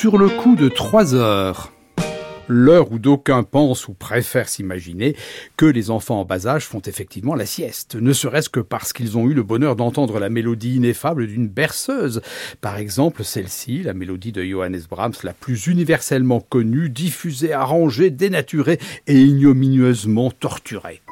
sur le coup de 3 heures l'heure où d'aucuns pensent ou préfèrent s'imaginer que les enfants en bas âge font effectivement la sieste, ne serait-ce que parce qu'ils ont eu le bonheur d'entendre la mélodie ineffable d'une berceuse. Par exemple, celle-ci, la mélodie de Johannes Brahms, la plus universellement connue, diffusée, arrangée, dénaturée et ignominieusement torturée.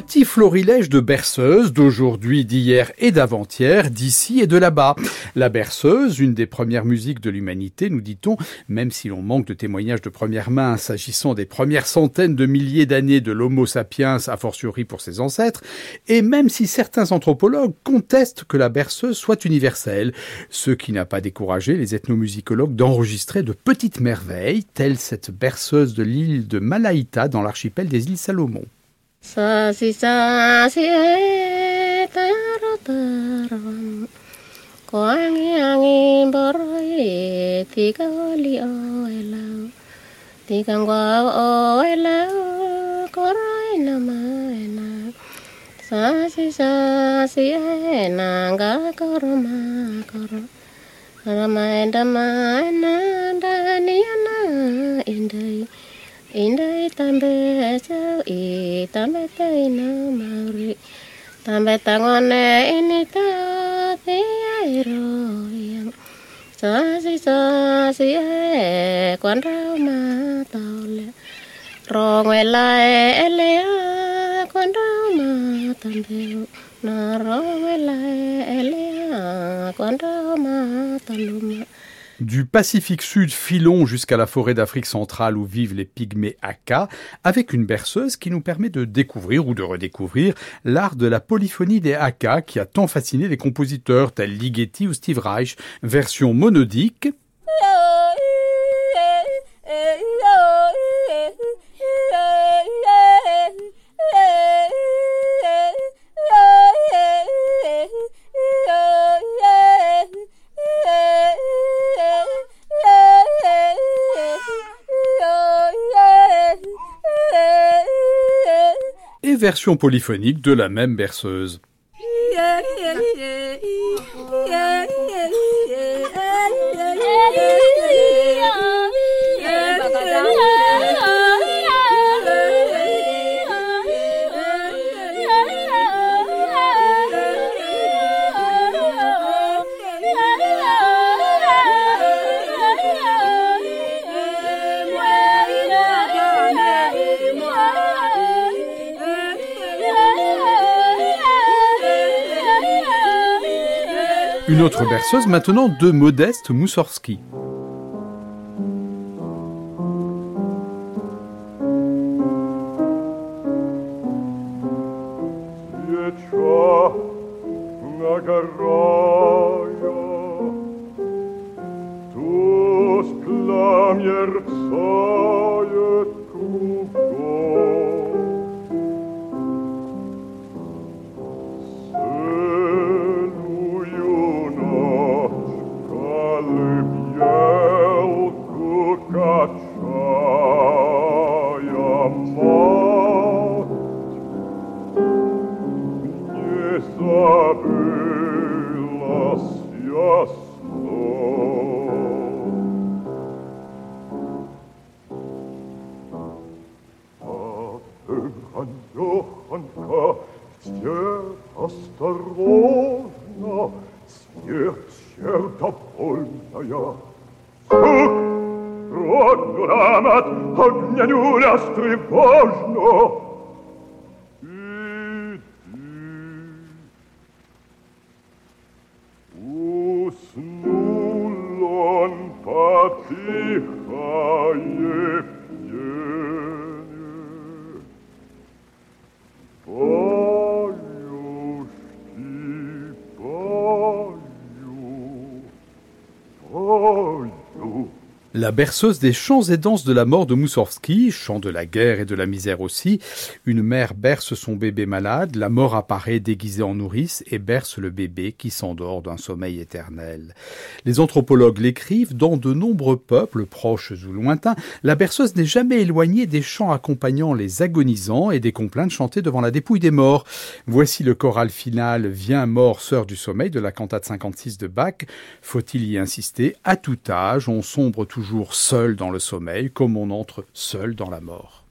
Petit florilège de berceuses d'aujourd'hui, d'hier et d'avant-hier, d'ici et de là-bas. La berceuse, une des premières musiques de l'humanité, nous dit-on, même si l'on manque de témoignages de première main s'agissant des premières centaines de milliers d'années de l'Homo sapiens, a fortiori pour ses ancêtres, et même si certains anthropologues contestent que la berceuse soit universelle, ce qui n'a pas découragé les ethnomusicologues d'enregistrer de petites merveilles, telles cette berceuse de l'île de Malaïta dans l'archipel des îles Salomon. Sasi sasi taro tarawam Koangi angi boroi tiga oli oelau Tiga ngwa oelau koroi nama ena Sasi sasi ena nga koroma koro Rama enda ma ena dani ena indai in đây tam bê sao y e tam bê tay nó mau rị tam bê tăng on nè in ta thế ai rồi sa si sa si ai quan rau mà tàu lẹ rồi ngoài lại e lẹ quan rau mà tam bê nó rồi ngoài lại lẹ quan rau mà tàu lùm du Pacifique Sud filons jusqu'à la forêt d'Afrique centrale où vivent les pygmées Aka, avec une berceuse qui nous permet de découvrir ou de redécouvrir l'art de la polyphonie des Aka qui a tant fasciné les compositeurs tels Ligeti ou Steve Reich, version monodique. Version polyphonique de la même berceuse. Une autre berceuse maintenant de Modeste Moussorski. Johanka, все осторожно, все сердовольная. Стук! Родну рамат, огня нюля стревожно. Уснул он потихая, La berceuse des chants et danses de la mort de Moussorski, chant de la guerre et de la misère aussi. Une mère berce son bébé malade, la mort apparaît déguisée en nourrice et berce le bébé qui s'endort d'un sommeil éternel. Les anthropologues l'écrivent, dans de nombreux peuples, proches ou lointains, la berceuse n'est jamais éloignée des chants accompagnant les agonisants et des complaintes chantées devant la dépouille des morts. Voici le choral final Viens mort, sœur du sommeil de la cantate 56 de Bach. Faut-il y insister? À tout âge, on sombre tout seul dans le sommeil, comme on entre seul dans la mort.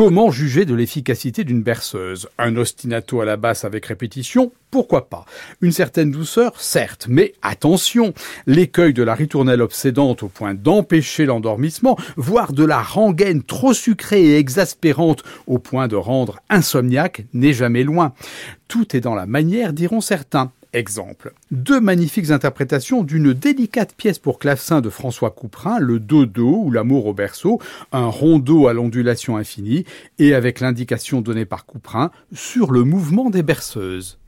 Comment juger de l'efficacité d'une berceuse? Un ostinato à la basse avec répétition Pourquoi pas? Une certaine douceur Certes, mais attention L'écueil de la ritournelle obsédante au point d'empêcher l'endormissement, voire de la rengaine trop sucrée et exaspérante au point de rendre insomniaque, n'est jamais loin. Tout est dans la manière, diront certains. Exemple. Deux magnifiques interprétations d'une délicate pièce pour clavecin de François Couperin, le dodo ou l'amour au berceau, un rondeau à l'ondulation infinie, et avec l'indication donnée par Couperin sur le mouvement des berceuses.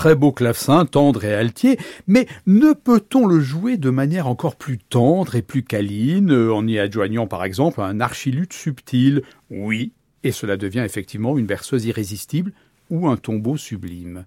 Très beau clavecin, tendre et altier, mais ne peut-on le jouer de manière encore plus tendre et plus câline, en y adjoignant par exemple un archiluth subtil? Oui, et cela devient effectivement une berceuse irrésistible ou un tombeau sublime.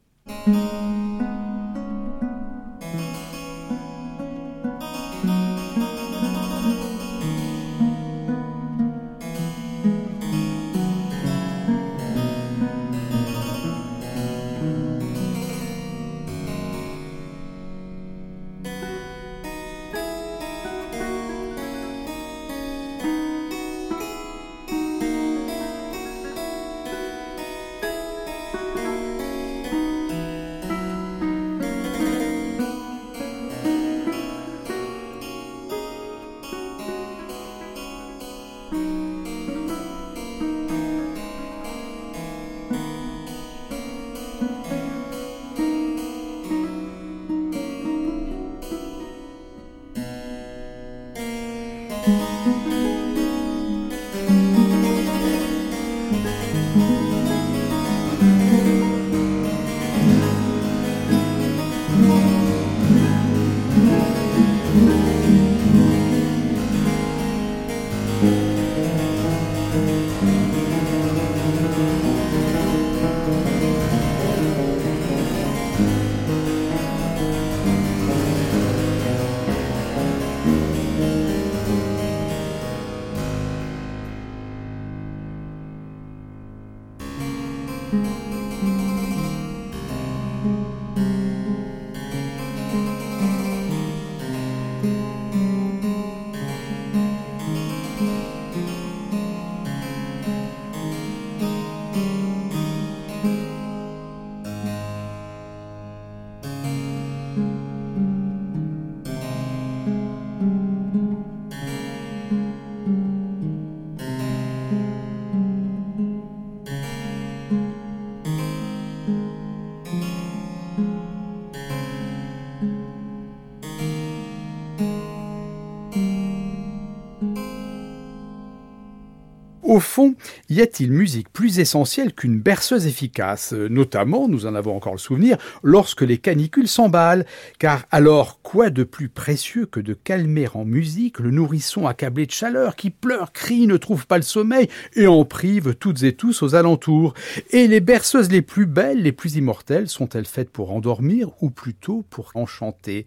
Au fond, y a-t-il musique plus essentielle qu'une berceuse efficace? Notamment, nous en avons encore le souvenir, lorsque les canicules s'emballent. Car alors, quoi de plus précieux que de calmer en musique le nourrisson accablé de chaleur qui pleure, crie, ne trouve pas le sommeil et en prive toutes et tous aux alentours? Et les berceuses les plus belles, les plus immortelles, sont-elles faites pour endormir ou plutôt pour enchanter?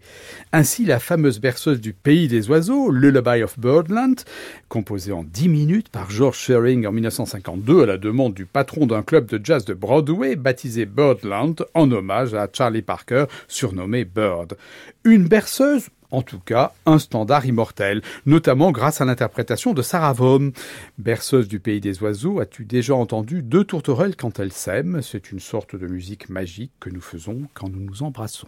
Ainsi, la fameuse berceuse du pays des oiseaux, Lullaby of Birdland, composée en dix minutes par George en 1952 à la demande du patron d'un club de jazz de Broadway baptisé Birdland en hommage à Charlie Parker surnommé Bird. Une berceuse en tout cas, un standard immortel, notamment grâce à l'interprétation de Sarah Vaughan. Berceuse du pays des oiseaux, as-tu déjà entendu deux tourterelles quand elles s'aiment? C'est une sorte de musique magique que nous faisons quand nous nous embrassons.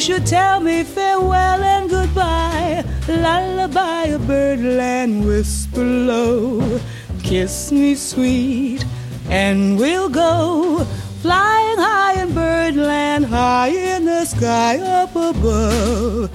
Should tell me farewell and goodbye, lullaby a birdland whisper low. Kiss me sweet, and we'll go flying high in birdland, high in the sky up above.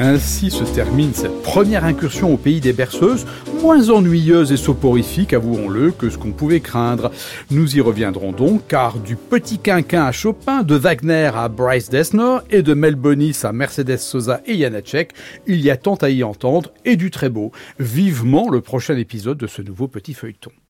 Ainsi se termine cette première incursion au pays des berceuses, moins ennuyeuse et soporifique, avouons-le, que ce qu'on pouvait craindre. Nous y reviendrons donc, car du petit quinquin à Chopin, de Wagner à Bryce Dessner et de Melbonis à Mercedes Sosa et Janacek, il y a tant à y entendre et du très beau. Vivement le prochain épisode de ce nouveau petit feuilleton.